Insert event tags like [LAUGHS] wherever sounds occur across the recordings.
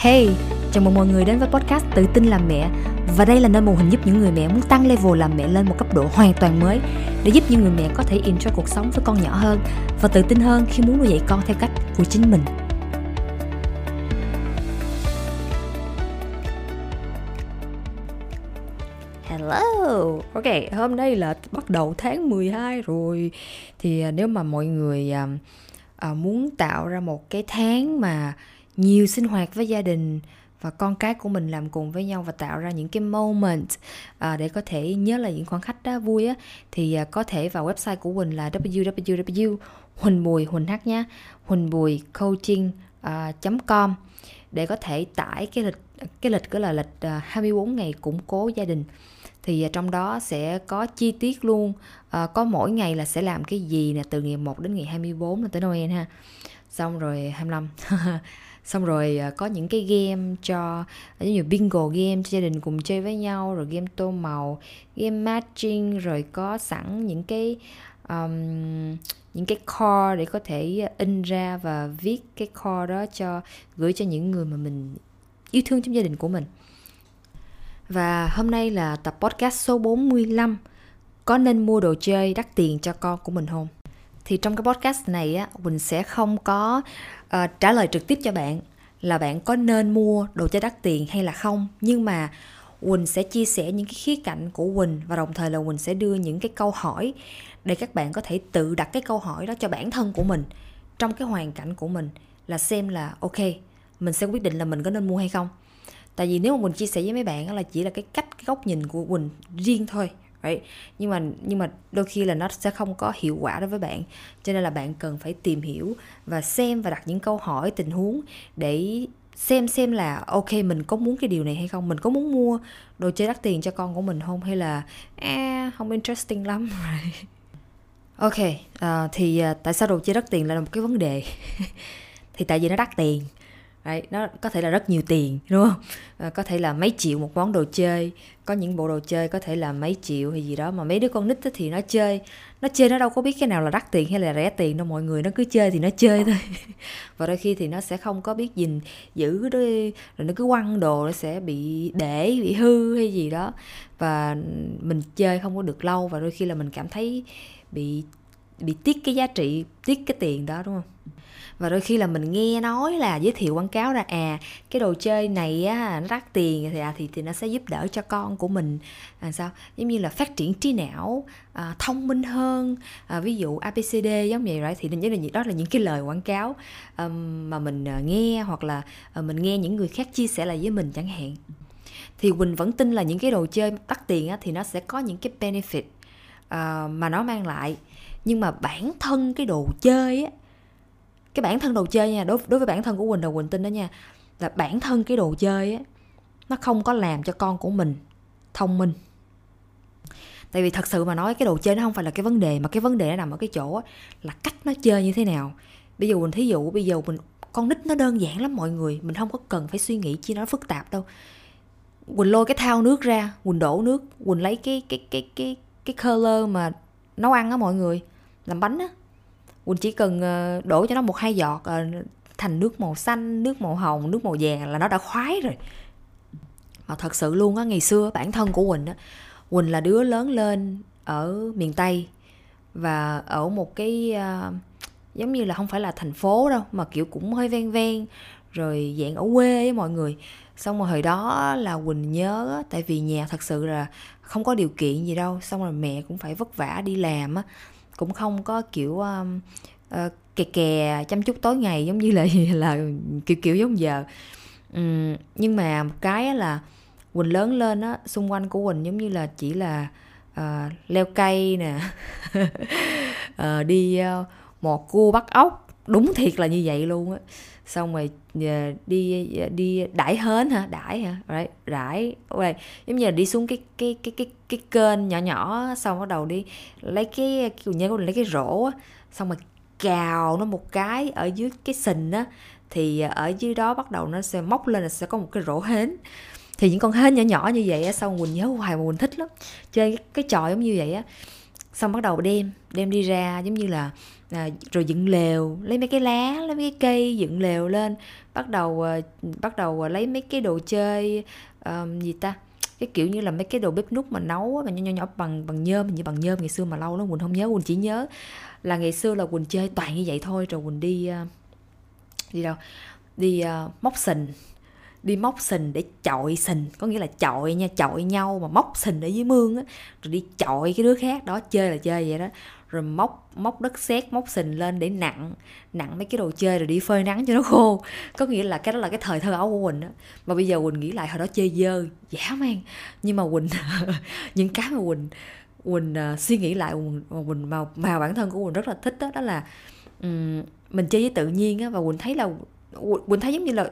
Hey, chào mừng mọi người đến với podcast Tự tin làm mẹ. Và đây là nơi mô hình giúp những người mẹ muốn tăng level làm mẹ lên một cấp độ hoàn toàn mới Để giúp những người mẹ có thể enjoy cuộc sống với con nhỏ hơn Và tự tin hơn khi muốn nuôi dạy con theo cách của chính mình. Hello, ok, hôm nay là bắt đầu tháng 12 rồi. Thì à, nếu mà mọi người à, à, muốn tạo ra một cái tháng mà nhiều sinh hoạt với gia đình và con cái của mình làm cùng với nhau và tạo ra những cái moment à, để có thể nhớ là những khoảnh khắc đó vui á thì à, có thể vào website của Quỳnh là www huỳnh bùi huỳnh h nhá huỳnh bùi coaching à, com để có thể tải cái lịch cái lịch đó là lịch à, 24 ngày củng cố gia đình. Thì à, trong đó sẽ có chi tiết luôn à, có mỗi ngày là sẽ làm cái gì nè từ ngày 1 đến ngày 24 là tới Noel ha. Xong rồi 25 [LAUGHS] xong rồi à, có những cái game cho giống như bingo game cho gia đình cùng chơi với nhau rồi game tô màu game matching rồi có sẵn những cái um, những cái card để có thể à, in ra và viết cái card đó cho gửi cho những người mà mình yêu thương trong gia đình của mình và hôm nay là tập podcast số 45 Có nên mua đồ chơi đắt tiền cho con của mình không? Thì trong cái podcast này á, Quỳnh sẽ không có uh, trả lời trực tiếp cho bạn là bạn có nên mua đồ chơi đắt tiền hay là không. Nhưng mà Quỳnh sẽ chia sẻ những cái khía cạnh của Quỳnh và đồng thời là Quỳnh sẽ đưa những cái câu hỏi để các bạn có thể tự đặt cái câu hỏi đó cho bản thân của mình trong cái hoàn cảnh của mình là xem là ok mình sẽ quyết định là mình có nên mua hay không. Tại vì nếu mà mình chia sẻ với mấy bạn là chỉ là cái cách cái góc nhìn của Quỳnh riêng thôi right? nhưng mà nhưng mà đôi khi là nó sẽ không có hiệu quả đối với bạn. Cho nên là bạn cần phải tìm hiểu và xem và đặt những câu hỏi tình huống để xem xem là ok mình có muốn cái điều này hay không? Mình có muốn mua đồ chơi đắt tiền cho con của mình không? Hay là à, không interesting lắm. [LAUGHS] Ok uh, thì uh, tại sao đồ chơi đắt tiền là một cái vấn đề? [LAUGHS] Thì tại vì nó đắt tiền. Đấy, nó có thể là rất nhiều tiền đúng không? À, có thể là mấy triệu một món đồ chơi. Có những bộ đồ chơi có thể là mấy triệu hay gì đó mà mấy đứa con nít thì nó chơi. Nó chơi nó đâu có biết cái nào là đắt tiền hay là rẻ tiền đâu mọi người nó cứ chơi thì nó chơi thôi. [LAUGHS] Và đôi khi thì nó sẽ không có biết gìn giữ đôi rồi nó cứ quăng đồ nó sẽ bị để bị hư hay gì đó. Và mình chơi không có được lâu và đôi khi là mình cảm thấy bị bị tiếc cái giá trị tiếc cái tiền đó đúng không? Và đôi khi là mình nghe nói là giới thiệu quảng cáo ra à cái đồ chơi này á nó đắt tiền thì à, thì thì nó sẽ giúp đỡ cho con của mình. À, sao? Giống như là phát triển trí não à, thông minh hơn à, ví dụ abcd giống vậy rồi thì nhớ là đó là những cái lời quảng cáo um, mà mình à, nghe hoặc là uh, mình nghe những người khác chia sẻ lại với mình chẳng hạn. Thì quỳnh vẫn tin là những cái đồ chơi đắt tiền á, thì nó sẽ có những cái benefit uh, mà nó mang lại. Nhưng mà bản thân cái đồ chơi á cái bản thân đồ chơi nha đối đối với bản thân của quỳnh là quỳnh tin đó nha là bản thân cái đồ chơi á nó không có làm cho con của mình thông minh. Tại vì thật sự mà nói cái đồ chơi nó không phải là cái vấn đề mà cái vấn đề nó nằm ở cái chỗ á, là cách nó chơi như thế nào. Bây giờ mình thí dụ bây giờ mình con nít nó đơn giản lắm mọi người mình không có cần phải suy nghĩ chi nó phức tạp đâu. Quỳnh lôi cái thao nước ra quỳnh đổ nước quỳnh lấy cái cái cái cái cái color mà nấu ăn á mọi người làm bánh á. Quỳnh chỉ cần ờ, đổ cho nó một hai giọt ờ, thành nước màu xanh, nước màu hồng, nước màu vàng là nó đã khoái rồi. Mà thật sự luôn á, ngày xưa bản thân của Quỳnh á, Quỳnh là đứa lớn lên ở miền Tây và ở một cái uh, giống như là không phải là thành phố đâu mà kiểu cũng hơi ven ven rồi dạng ở quê với mọi người xong rồi hồi đó là quỳnh nhớ tại vì nhà thật sự là không có điều kiện gì đâu xong rồi mẹ cũng phải vất vả đi làm á cũng không có kiểu um, uh, kè kè chăm chút tối ngày giống như là [LAUGHS] là kiểu kiểu giống giờ. Um, nhưng mà một cái là quỳnh lớn lên á xung quanh của quỳnh giống như là chỉ là uh, leo cây nè uh, [LAUGHS] đi uh, mò cua bắt ốc đúng thiệt là như vậy luôn á. Xong rồi ờ, đi ờ, đi đãi hến hả? Đãi hả? Right. rải, okay. giống như là đi xuống cái cái cái cái cái kênh nhỏ nhỏ xong bắt đầu đi lấy cái kiểu nhớ lấy cái rổ á xong rồi cào nó một cái ở dưới cái sình á thì ở dưới đó bắt đầu nó sẽ móc lên là sẽ có một cái rổ hến. Thì những con hến nhỏ nhỏ như vậy á xong quỳnh nhớ hoài mà quỳnh thích lắm. Chơi cái, cái trò giống như vậy á xong bắt đầu đem đem đi ra giống như là à, rồi dựng lều lấy mấy cái lá lấy mấy cái cây dựng lều lên. Bắt đầu à, bắt đầu à, lấy mấy cái đồ chơi à, gì ta cái kiểu như là mấy cái đồ bếp nút mà nấu mà nhỏ nhỏ nhỏ bằng bằng nhôm như bằng nhôm ngày xưa mà lâu lắm quỳnh không nhớ quỳnh chỉ nhớ. Là ngày xưa là quỳnh chơi toàn như vậy thôi rồi quỳnh đi à, đi đâu? Đi uh, móc sình đi móc sình để chọi sình có nghĩa là chọi nha chọi nhau mà móc sình ở dưới mương á rồi đi chọi cái đứa khác đó chơi là chơi vậy đó. Rồi móc móc đất sét móc sình lên để nặng nặng mấy cái đồ chơi rồi đi phơi nắng cho nó khô. Có nghĩa là cái đó là cái thời thơ ấu của quỳnh đó mà bây giờ quỳnh nghĩ lại hồi đó chơi dơ dã man. Nhưng mà quỳnh [LAUGHS] những cái mà quỳnh quỳnh uh, suy nghĩ lại quỳnh, quỳnh mà, mà bản thân của quỳnh rất là thích đó đó là um, mình chơi với tự nhiên á và quỳnh thấy là quỳnh thấy giống như là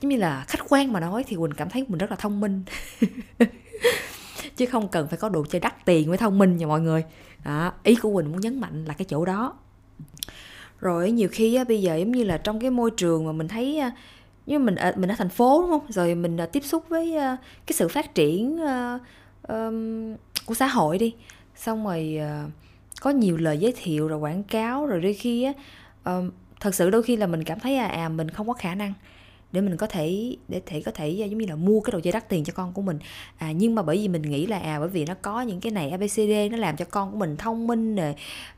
giống như là khách quan mà nói thì quỳnh cảm thấy mình rất là thông minh. [LAUGHS] Chứ không cần phải có đồ chơi đắt tiền mới thông minh nha mọi người. Đó ý của quỳnh muốn nhấn mạnh là cái chỗ đó. Rồi nhiều khi á, bây giờ giống như là trong cái môi trường mà mình thấy à, như mình ở, mình ở thành phố đúng không? Rồi mình à, tiếp xúc với à, cái sự phát triển uh, um, của xã hội đi. Xong rồi uh, có nhiều lời giới thiệu rồi quảng cáo rồi đôi khi á uh, thật sự đôi khi là mình cảm thấy à, à mình không có khả năng để mình có thể để thể có thể giống như là mua cái đồ chơi đắt tiền cho con của mình. À nhưng mà bởi vì mình nghĩ là à bởi vì nó có những cái này abcd nó làm cho con của mình thông minh nè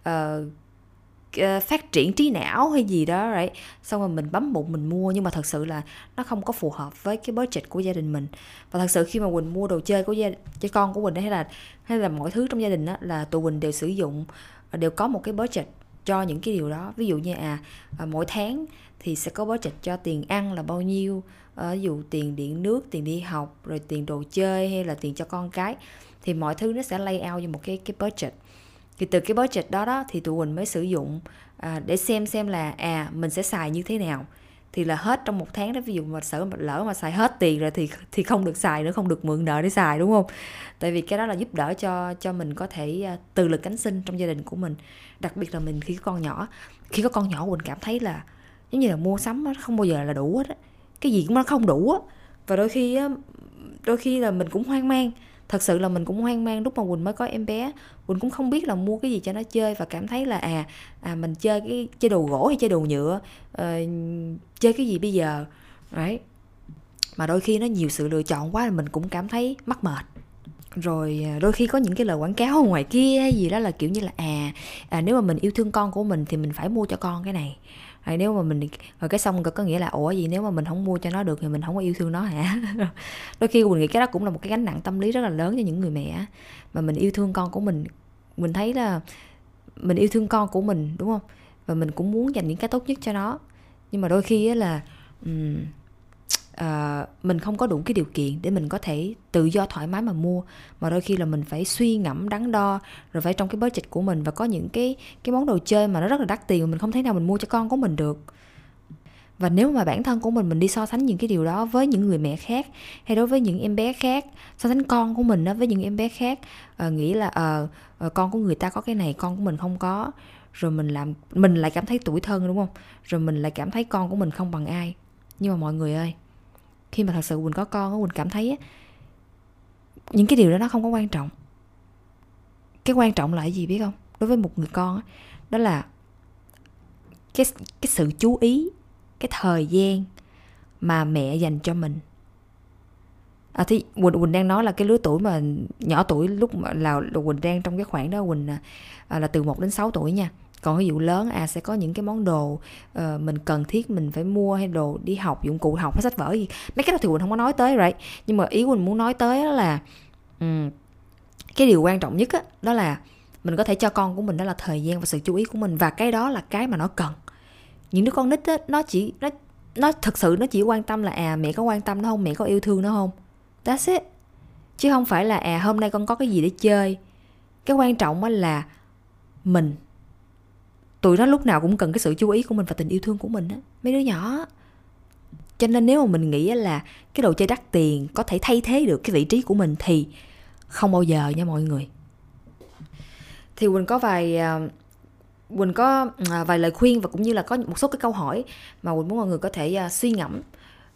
uh, phát triển trí não hay gì đó right? xong rồi mình bấm bụng mình mua nhưng mà thật sự là nó không có phù hợp với cái budget của gia đình mình. Và thật sự khi mà quỳnh mua đồ chơi của gia cho con của quỳnh hay là hay là mọi thứ trong gia đình đó là tụi quỳnh đều sử dụng đều có một cái budget cho những cái điều đó. Ví dụ như à, à mỗi tháng thì sẽ có budget cho tiền ăn là bao nhiêu. Ờ, ví dụ tiền điện nước tiền đi học rồi tiền đồ chơi hay là tiền cho con cái thì mọi thứ nó sẽ lay out như một cái cái budget. Thì từ cái budget đó đó thì tụi mình mới sử dụng à, để xem xem là à mình sẽ xài như thế nào. Thì là hết trong một tháng đó ví dụ mà sợ mà lỡ mà xài hết tiền rồi thì thì không được xài nữa không được mượn nợ để xài đúng không? Tại vì cái đó là giúp đỡ cho cho mình có thể à, tự lực cánh sinh trong gia đình của mình. Đặc biệt là mình khi có con nhỏ. Khi có con nhỏ mình cảm thấy là giống như là mua sắm nó không bao giờ là đủ hết á. Cái gì cũng nó không đủ á. Và đôi khi á đôi khi là mình cũng hoang mang. Thật sự là mình cũng hoang mang lúc mà quỳnh mới có em bé. Quỳnh cũng không biết là mua cái gì cho nó chơi và cảm thấy là à à mình chơi cái chơi đồ gỗ hay chơi đồ nhựa à, chơi cái gì bây giờ? Đấy. Mà đôi khi nó nhiều sự lựa chọn quá là mình cũng cảm thấy mắc mệt. Rồi à, đôi khi có những cái lời quảng cáo ngoài kia hay gì đó là kiểu như là à, à nếu mà mình yêu thương con của mình thì mình phải mua cho con cái này à, nếu mà mình rồi cái xong có nghĩa là ủa gì nếu mà mình không mua cho nó được thì mình không có yêu thương nó hả? [LAUGHS] Đôi khi mình nghĩ cái đó cũng là một cái gánh nặng tâm lý rất là lớn cho những người mẹ mà mình yêu thương con của mình mình thấy là mình yêu thương con của mình đúng không? Và mình cũng muốn dành những cái tốt nhất cho nó. Nhưng mà đôi khi là um, uh, mình không có đủ cái điều kiện để mình có thể tự do thoải mái mà mua. Mà đôi khi là mình phải suy ngẫm đắn đo rồi phải trong cái budget của mình và có những cái cái món đồ chơi mà nó rất là đắt tiền mà mình không thể nào mình mua cho con của mình được. Và nếu mà bản thân của mình mình đi so sánh những cái điều đó với những người mẹ khác hay đối với những em bé khác so sánh con của mình đó với những em bé khác uh, nghĩ là uh, uh, con của người ta có cái này con của mình không có rồi mình làm mình lại cảm thấy tủi thân đúng không? Rồi mình lại cảm thấy con của mình không bằng ai. Nhưng mà mọi người ơi khi mà thật sự quỳnh có con quỳnh cảm thấy những cái điều đó nó không có quan trọng. Cái quan trọng là cái gì biết không? Đối với một người con đó là cái cái sự chú ý cái thời gian mà mẹ dành cho mình. À thì quỳnh quỳnh đang nói là cái lứa tuổi mà nhỏ tuổi lúc mà là, là quỳnh đang trong cái khoảng đó quỳnh à, là từ 1 đến 6 tuổi nha còn ví dụ lớn à sẽ có những cái món đồ uh, mình cần thiết mình phải mua hay đồ đi học dụng cụ học hay sách vở gì. Mấy cái đó thì quỳnh không có nói tới right? Nhưng mà ý quỳnh muốn nói tới đó là um, cái điều quan trọng nhất á, đó là mình có thể cho con của mình đó là thời gian và sự chú ý của mình và cái đó là cái mà nó cần. Những đứa con nít á, nó chỉ nó nó thực sự nó chỉ quan tâm là à mẹ có quan tâm nó không mẹ có yêu thương nó không? That's it. Chứ không phải là à hôm nay con có cái gì để chơi. Cái quan trọng á là mình tụi nó lúc nào cũng cần cái sự chú ý của mình và tình yêu thương của mình á mấy đứa nhỏ. Cho nên nếu mà mình nghĩ là cái đồ chơi đắt tiền có thể thay thế được cái vị trí của mình thì không bao giờ nha mọi người. Thì quỳnh có vài ờ, quỳnh có ờ, vài lời khuyên và cũng như là có một số cái câu hỏi mà quỳnh muốn mọi người có thể ờ, suy ngẫm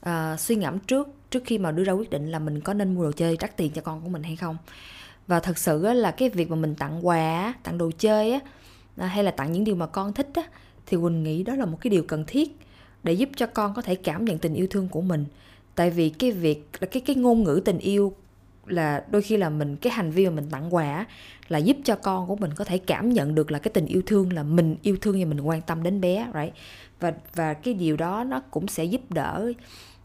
uh, suy ngẫm trước trước khi mà đưa ra quyết định là mình có nên mua đồ chơi đắt tiền cho con của mình hay không. Và thật sự là cái việc mà mình tặng quà tặng đồ chơi á À, hay là tặng những điều mà con thích á thì quỳnh nghĩ đó là một cái điều cần thiết để giúp cho con có thể cảm nhận tình yêu thương của mình. Tại vì cái việc là cái cái ngôn ngữ tình yêu là đôi khi là mình cái hành vi mà mình tặng quà là giúp cho con của mình có thể cảm nhận được là cái tình yêu thương là mình yêu thương và mình quan tâm đến bé right? Và và cái điều đó nó cũng sẽ giúp đỡ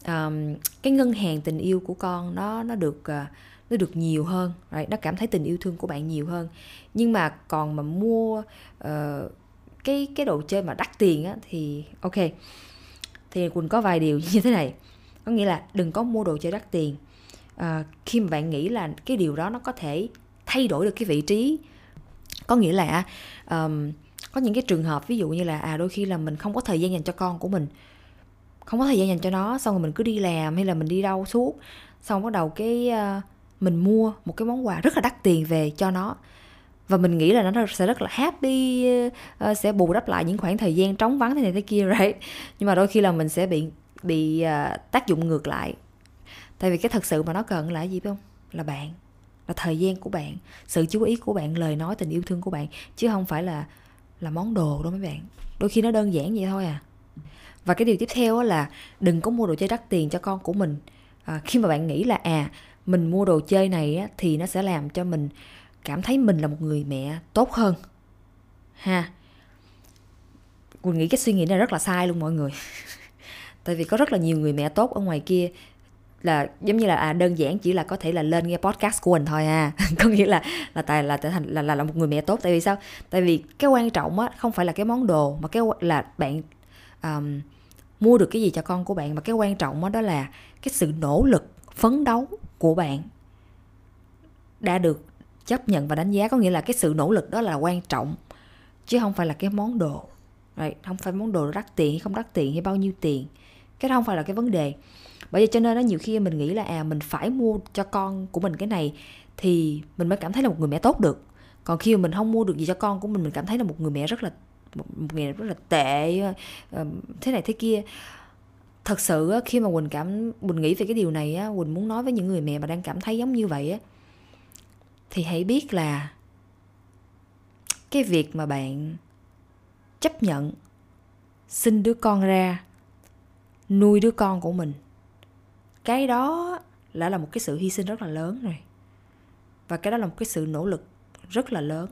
um, cái ngân hàng tình yêu của con nó nó được uh, nó được nhiều hơn right? nó cảm thấy tình yêu thương của bạn nhiều hơn. Nhưng mà còn mà mua uh, cái cái đồ chơi mà đắt tiền á thì ok. Thì quỳnh có vài điều [LAUGHS] như thế này. Có nghĩa là đừng có mua đồ chơi đắt tiền. À, khi mà bạn nghĩ là cái điều đó nó có thể thay đổi được cái vị trí có nghĩa là um, có những cái trường hợp ví dụ như là à đôi khi là mình không có thời gian dành cho con của mình không có thời gian dành cho nó xong rồi mình cứ đi làm hay là mình đi đâu suốt xong bắt đầu cái uh, mình mua một cái món quà rất là đắt tiền về cho nó. Và mình nghĩ là nó sẽ rất là happy ờ, sẽ bù đắp lại những khoảng thời gian trống vắng thế này thế kia [LAUGHS] right? Nhưng mà đôi khi là mình sẽ bị bị ờ, tác dụng ngược lại. Tại vì cái thật sự mà nó cần là gì biết không? Là bạn là thời gian của bạn sự chú ý của bạn lời nói tình yêu thương của bạn. Chứ không phải là là món đồ đó mấy bạn. Đôi khi nó đơn giản vậy thôi à. Và cái điều tiếp theo là đừng có mua đồ chơi đắt tiền cho con của mình. À, khi mà bạn nghĩ là à mình mua đồ chơi này á, thì nó sẽ làm cho mình cảm thấy mình là một người mẹ tốt hơn. Ha. Quỳnh nghĩ cái suy nghĩ này rất là sai luôn mọi người. [LAUGHS] Tại vì có rất là nhiều người mẹ tốt ở ngoài kia là giống như là à đơn giản chỉ là có thể là lên nghe podcast của mình thôi à. [LAUGHS] Có nghĩa là là tại là trở thành là, là là một người mẹ tốt. Tại vì sao? Tại vì cái quan trọng á không phải là cái món đồ mà cái là bạn um, mua được cái gì cho con của bạn mà cái quan trọng đó, đó là cái sự nỗ lực phấn đấu của bạn đã được chấp nhận và đánh giá. Có nghĩa là cái sự nỗ lực đó là quan trọng chứ không phải là cái món đồ. Right? không phải món đồ đắt tiền hay không đắt tiền hay bao nhiêu tiền. Cái đó không phải là cái vấn đề. Bởi vì cho nên đó nhiều khi mình nghĩ là à mình phải mua cho con của mình cái này thì mình mới cảm thấy là một người mẹ tốt được. Còn khi mà mình không mua được gì cho con của mình mình cảm thấy là một người mẹ rất là một, một người rất là tệ ờ, thế này thế kia thật sự khi mà quỳnh cảm quỳnh nghĩ về cái điều này á quỳnh muốn nói với những người mẹ mà đang cảm thấy giống như vậy á thì hãy biết là cái việc mà bạn chấp nhận sinh đứa con ra nuôi đứa con của mình cái đó đã là một cái sự hy sinh rất là lớn rồi. Và cái đó là một cái sự nỗ lực rất là lớn.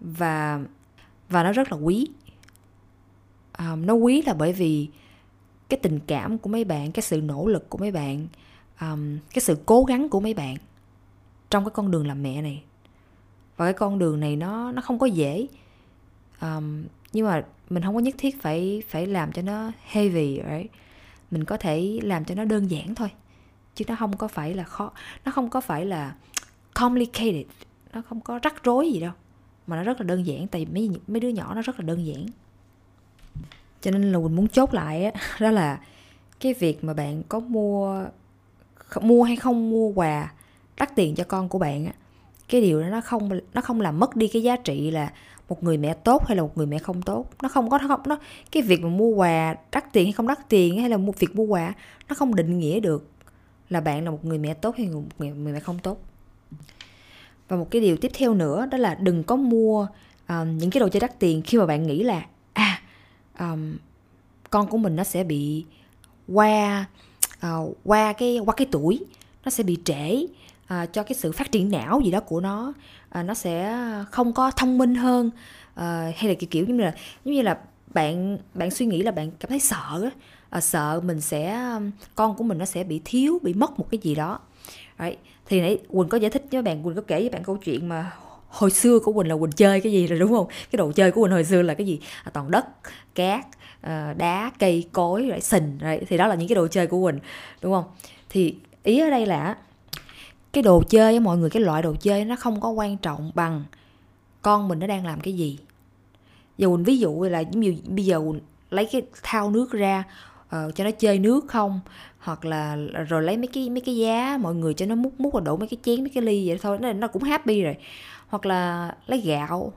Và và nó rất là quý. À, nó quý là bởi vì cái tình cảm của mấy bạn cái sự nỗ lực của mấy bạn um, cái sự cố gắng của mấy bạn trong cái con đường làm mẹ này. Và cái con đường này nó nó không có dễ. Um, nhưng mà mình không có nhất thiết phải phải làm cho nó heavy right? mình có thể làm cho nó đơn giản thôi chứ nó không có phải là khó nó không có phải là complicated nó không có rắc rối gì đâu mà nó rất là đơn giản tại vì mấy mấy đứa nhỏ nó rất là đơn giản cho nên là mình muốn chốt lại á [LAUGHS] đó là cái việc mà bạn có mua mua hay không mua quà đắt tiền cho con của bạn á cái điều đó nó không nó không làm mất đi cái giá trị là một người mẹ tốt hay là một người mẹ không tốt. Nó không có nó không nó cái việc mà mua quà đắt tiền hay không đắt tiền hay là một việc mua quà nó không định nghĩa được là bạn là một người mẹ tốt hay một người, người mẹ không tốt. Và một cái điều tiếp theo nữa đó là đừng có mua uh, những cái đồ chơi đắt tiền khi mà bạn nghĩ là um, con của mình nó sẽ bị qua uh, qua cái qua cái tuổi nó sẽ bị trễ uh, cho cái sự phát triển não gì đó của nó uh, nó sẽ không có thông minh hơn uh, hay là kiểu kiểu như là giống như là bạn bạn suy nghĩ là bạn cảm thấy sợ á uh, sợ mình sẽ con của mình nó sẽ bị thiếu bị mất một cái gì đó Đấy. thì nãy quỳnh có giải thích với bạn quỳnh có kể với bạn câu chuyện mà hồi xưa của quỳnh là quỳnh chơi cái gì rồi đúng không? Cái đồ chơi của quỳnh hồi xưa là cái gì? À, toàn đất cát ờ, đá cây cối rồi sình rồi thì đó là những cái đồ chơi của quỳnh đúng không? Thì ý ở đây là cái đồ chơi với mọi người cái loại đồ chơi nó không có quan trọng bằng con mình nó đang làm cái gì. Giờ quỳnh ví dụ là như bây giờ quỳnh lấy cái thao nước ra uh, cho nó chơi nước không? Hoặc là rồi lấy mấy cái mấy cái giá mọi người cho nó múc múc và đổ mấy cái chén mấy cái ly vậy thôi nó nó cũng happy rồi hoặc là lấy gạo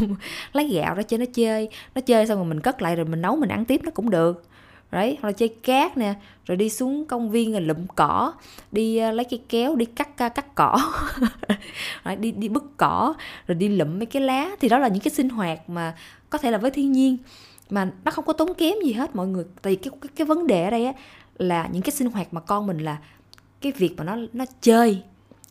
[LAUGHS] lấy gạo đó cho nó chơi nó chơi xong rồi mình cất lại rồi mình nấu mình ăn tiếp nó cũng được. Đấy hoặc là chơi cát nè rồi đi xuống công viên rồi lụm cỏ đi uh, lấy cây kéo đi cắt uh, cắt cỏ. [LAUGHS] Đấy, đi đi bứt cỏ rồi đi lụm mấy cái lá. Thì đó là những cái sinh hoạt mà có thể là với thiên nhiên mà nó không có tốn kém gì hết mọi người. Tại vì cái cái, cái vấn đề ở đây á là những cái sinh hoạt mà con mình là cái việc mà nó nó chơi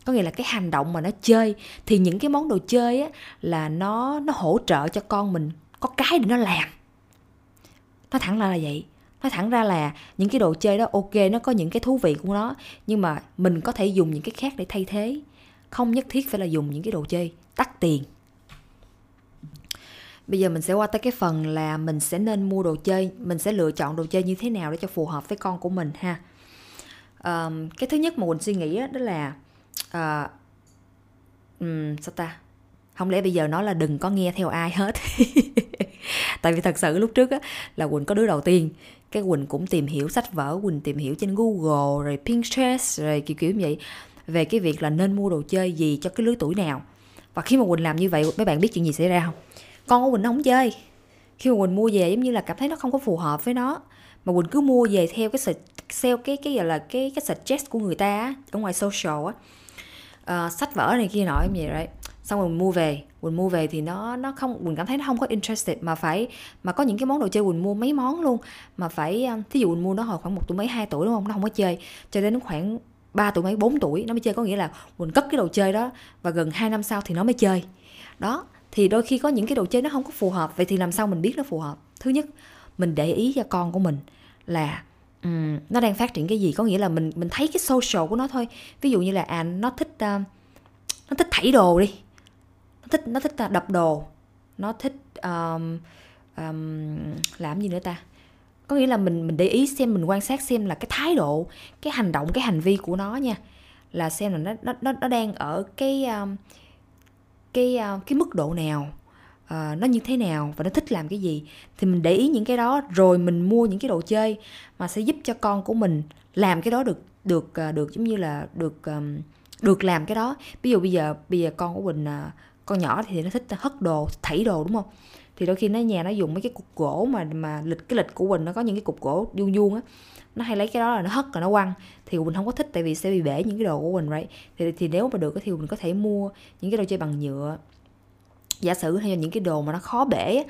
có nghĩa là cái hành động mà nó chơi thì những cái món đồ chơi á là nó nó hỗ trợ cho con mình có cái để nó làm. Nó thẳng ra là vậy. Nói thẳng ra là những cái đồ chơi đó ok nó có những cái thú vị của nó nhưng mà mình có thể dùng những cái khác để thay thế. Không nhất thiết phải là dùng những cái đồ chơi tắt tiền. Bây giờ mình sẽ qua tới cái phần là mình sẽ nên mua đồ chơi mình sẽ lựa chọn đồ chơi như thế nào để cho phù hợp với con của mình ha. Um, cái thứ nhất mà mình suy nghĩ đó, đó là uh, um, sao ta? Không lẽ bây giờ nói là đừng có nghe theo ai hết? [LAUGHS] Tại vì thật sự lúc trước á là quỳnh có đứa đầu tiên. Cái quỳnh cũng tìm hiểu sách vở quỳnh tìm hiểu trên google rồi pinterest rồi kiểu kiểu như vậy về cái việc là nên mua đồ chơi gì cho cái lứa tuổi nào. Và khi mà quỳnh làm như vậy mấy bạn biết chuyện gì xảy ra không? Con của quỳnh nó không chơi. Khi mà quỳnh mua về giống như là cảm thấy nó không có phù hợp với nó. Mà quỳnh cứ mua về theo cái theo cái cái gọi là cái cái suggest của người ta ở ngoài social á uh, sách vở này kia nọ em vậy đấy xong rồi mình mua về. Quỳnh mua về thì nó nó không quỳnh cảm thấy nó không có interested mà phải mà có những cái món đồ chơi quỳnh mua mấy món luôn. Mà phải ờ, thí dụ quỳnh mua nó hồi khoảng một tuổi mấy hai tuổi đúng không? Nó không có chơi. Cho đến khoảng 3 tuổi mấy 4 tuổi nó mới chơi. Có nghĩa là quỳnh cất cái đồ chơi đó và gần 2 năm sau thì nó mới chơi. Đó thì đôi khi có những cái đồ chơi nó không có phù hợp vậy thì làm sao mình biết nó phù hợp? Thứ nhất mình để ý cho con của mình là um, nó đang phát triển cái gì? Có nghĩa là mình mình thấy cái social của nó thôi. Ví dụ như là à nó thích uh, nó thích thảy đồ đi. Nó thích nó thích ờ, đập đồ. Nó thích um, um, làm gì nữa ta? Có nghĩa là mình mình để ý xem mình quan sát xem là cái thái độ cái hành động cái hành vi của nó nha. Là xem là nó nó nó đang ở cái um, cái uh, cái mức độ nào uh, nó như thế nào và nó thích làm cái gì thì mình để ý những cái đó rồi mình mua những cái đồ chơi mà sẽ giúp cho con của mình làm cái đó được được uh, được giống như là được um, được làm cái đó. Ví dụ bây giờ bây giờ con của mình uh, con nhỏ thì nó thích hất đồ thảy đồ đúng không? Thì đôi khi nó nhà nó dùng mấy cái cục gỗ mà mà lịch cái lịch của mình nó có những cái cục gỗ vuông vuông á nó hay lấy cái đó là nó hất rồi nó quăng thì mình không có thích tại vì sẽ bị bể những cái đồ của mình right? Thì thì nếu mà được thì mình có thể mua những cái đồ chơi bằng nhựa giả sử hay là những cái đồ mà nó khó bể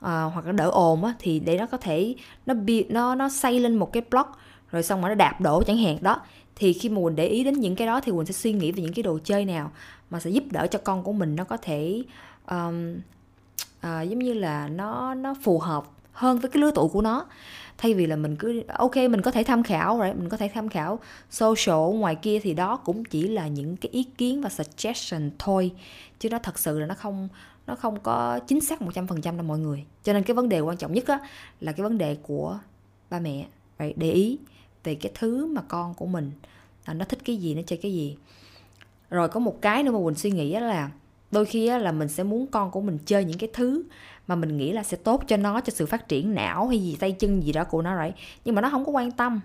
à, hoặc là đỡ ồn á thì để nó có thể nó bị nó nó xây lên một cái block rồi xong rồi nó đạp đổ chẳng hạn. Đó thì khi mà mình để ý đến những cái đó thì mình sẽ suy nghĩ về những cái đồ chơi nào mà sẽ giúp đỡ cho con của mình nó có thể um, uh, giống như là nó nó phù hợp hơn với cái lứa tuổi của nó. Thay vì là mình cứ ok mình có thể tham khảo rồi mình có thể tham khảo social ngoài kia thì đó cũng chỉ là những cái ý kiến và suggestion thôi chứ nó thật sự là nó không nó không có chính xác 100% đâu mọi người. Cho nên cái vấn đề quan trọng nhất á, là cái vấn đề của ba mẹ. Phải để ý về cái thứ mà con của mình à, nó thích cái gì nó chơi cái gì. Rồi có một cái nữa mà mình suy nghĩ là đôi khi là mình sẽ muốn con của mình chơi những cái thứ mà mình nghĩ là sẽ tốt cho nó cho sự phát triển não hay gì tay chân gì đó của nó rồi nhưng mà nó không có quan tâm.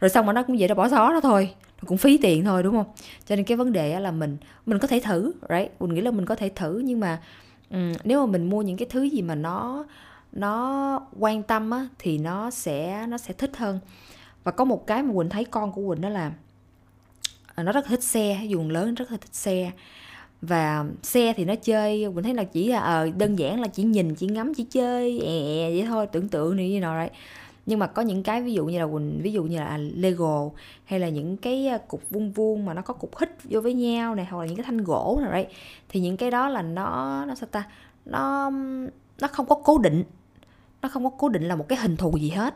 Rồi xong mà nó cũng vậy nó bỏ xó nó thôi cũng phí tiền thôi đúng không? Cho nên cái vấn đề là mình mình có thể thử right? Mình nghĩ là mình có thể thử nhưng mà um, nếu mà mình mua những cái thứ gì mà nó nó quan tâm á, thì nó sẽ nó sẽ thích hơn. Và có một cái mà quỳnh thấy con của quỳnh đó là à, nó rất thích xe dùng lớn rất là thích xe. Và xe thì nó chơi mình thấy là chỉ là à, ờ, đơn giản là chỉ nhìn chỉ ngắm chỉ chơi è vậy thôi tưởng tượng này như nào đấy nhưng mà có những cái ví dụ như là quỳnh ví dụ như là lego hay là những cái à, cục vuông vuông mà nó có cục hít vô với nhau này hoặc là những cái thanh gỗ này đấy thì những cái đó là nó nó sao ta? Nó nó không có cố định. Nó không có cố định là một cái hình thù gì hết.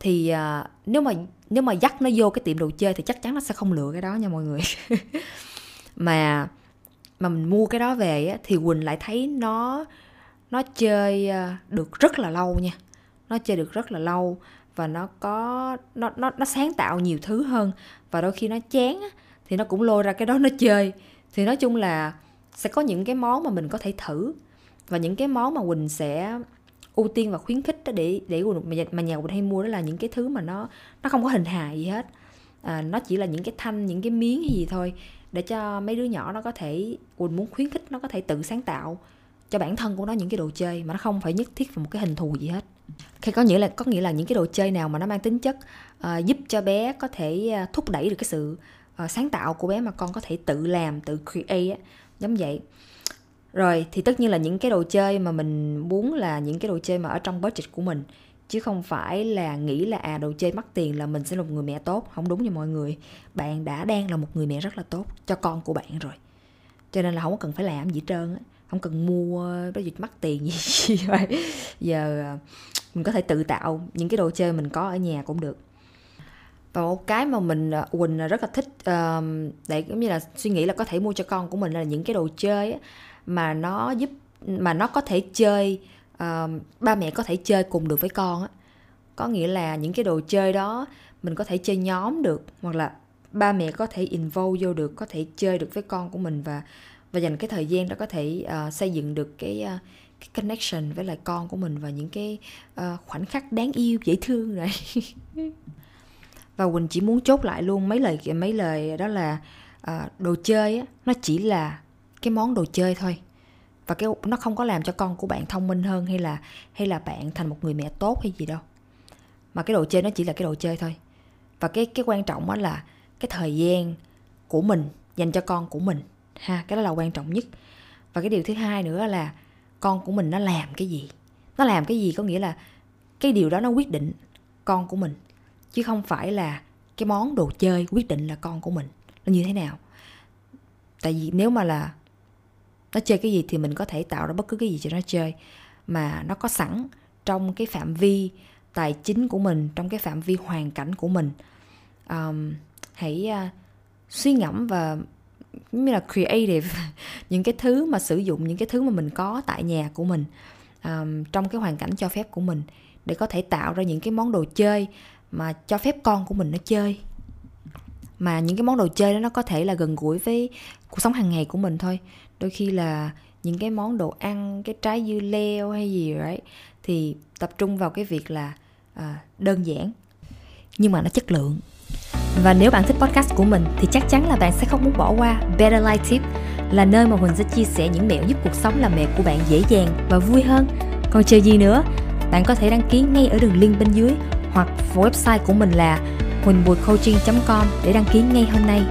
Thì uh, nếu mà nếu mà dắt nó vô cái tiệm đồ chơi thì chắc chắn nó sẽ không lựa cái đó nha mọi người. [LAUGHS] Mà mà mình mua cái đó về á, thì quỳnh lại thấy nó nó chơi à, được rất là lâu nha nó chơi được rất là lâu và nó có nó nó nó sáng tạo nhiều thứ hơn. Và đôi khi nó chán á, thì nó cũng lôi ra cái đó nó chơi. Thì nói chung là sẽ có những cái món mà mình có thể thử. Và những cái món mà quỳnh sẽ ưu tiên và khuyến khích đó để để mà nhà quỳnh hay mua đó là những cái thứ mà nó nó không có hình hài gì hết. À, nó chỉ là những cái thanh những cái miếng hay gì thôi để cho mấy đứa nhỏ nó có thể quỳnh muốn khuyến khích nó có thể tự sáng tạo cho bản thân của nó những cái đồ chơi mà nó không phải nhất thiết vào một cái hình thù gì hết. Khi có nghĩa là có nghĩa là những cái đồ chơi nào mà nó mang tính chất uh, giúp cho bé có thể uh, thúc đẩy được cái sự uh, sáng tạo của bé mà con có thể tự làm tự create á giống vậy. Rồi thì tất nhiên là những cái đồ chơi mà mình muốn là những cái đồ chơi mà ở trong budget của mình chứ không phải là nghĩ là à đồ chơi mắc tiền là mình sẽ là một người mẹ tốt. Không đúng nha mọi người. Bạn đã đang là một người mẹ rất là tốt cho con của bạn rồi. Cho nên là không có cần phải làm gì trơn á không cần mua cái gì mắc tiền gì [LAUGHS] vậy? Giờ à, mình có thể tự tạo những cái đồ chơi mình có ở nhà cũng được. Và một cái mà mình à, quỳnh rất là thích uh, để giống như là suy nghĩ là có thể mua cho con của mình là những cái đồ chơi mà nó giúp mà nó có thể chơi ba mẹ có thể chơi cùng được với con á. Có nghĩa là những cái đồ chơi đó mình có thể chơi nhóm được hoặc là ba mẹ có thể involve vô được có thể chơi được với con của mình và và dành cái thời gian đó có thể uh, xây dựng được cái uh, cái connection với lại con của mình và những cái uh, khoảnh khắc đáng yêu dễ thương này. [LAUGHS] Và quỳnh chỉ muốn chốt lại luôn mấy lời mấy lời đó là uh, đồ chơi á nó chỉ là cái món đồ chơi thôi. Và cái nó không có làm cho con của bạn thông minh hơn hay là hay là bạn thành một người mẹ tốt hay gì đâu. Mà cái đồ chơi nó chỉ là cái đồ chơi thôi. Và cái cái quan trọng đó là cái thời gian của mình dành cho con của mình ha cái đó là quan trọng nhất. Và cái điều thứ hai nữa là con của mình nó làm cái gì? Nó làm cái gì có nghĩa là cái điều đó nó quyết định con của mình chứ không phải là cái món đồ chơi quyết định là con của mình nó như thế nào. Tại vì nếu mà là nó chơi cái gì thì mình có thể tạo ra bất cứ cái gì cho nó chơi mà nó có sẵn trong cái phạm vi tài chính của mình trong cái phạm vi hoàn cảnh của mình. Um, hãy uh, suy ngẫm và như là creative [LAUGHS] những cái thứ mà sử dụng những cái thứ mà mình có tại nhà của mình um, trong cái hoàn cảnh cho phép của mình để có thể tạo ra những cái món đồ chơi mà cho phép con của mình nó chơi. Mà những cái món đồ chơi đó nó có thể là gần gũi với cuộc sống hàng ngày của mình thôi. Đôi khi là những cái món đồ ăn cái trái dưa leo hay gì đấy thì tập trung vào cái việc là à, đơn giản nhưng mà nó chất lượng và nếu bạn thích podcast của mình, thì chắc chắn là bạn sẽ không muốn bỏ qua Better Life Tip, là nơi mà Huỳnh sẽ chia sẻ những mẹo giúp cuộc sống làm mẹ của bạn dễ dàng và vui hơn. Còn chờ gì nữa? Bạn có thể đăng ký ngay ở đường link bên dưới hoặc website của mình là huỳnhbùicoaching.com để đăng ký ngay hôm nay.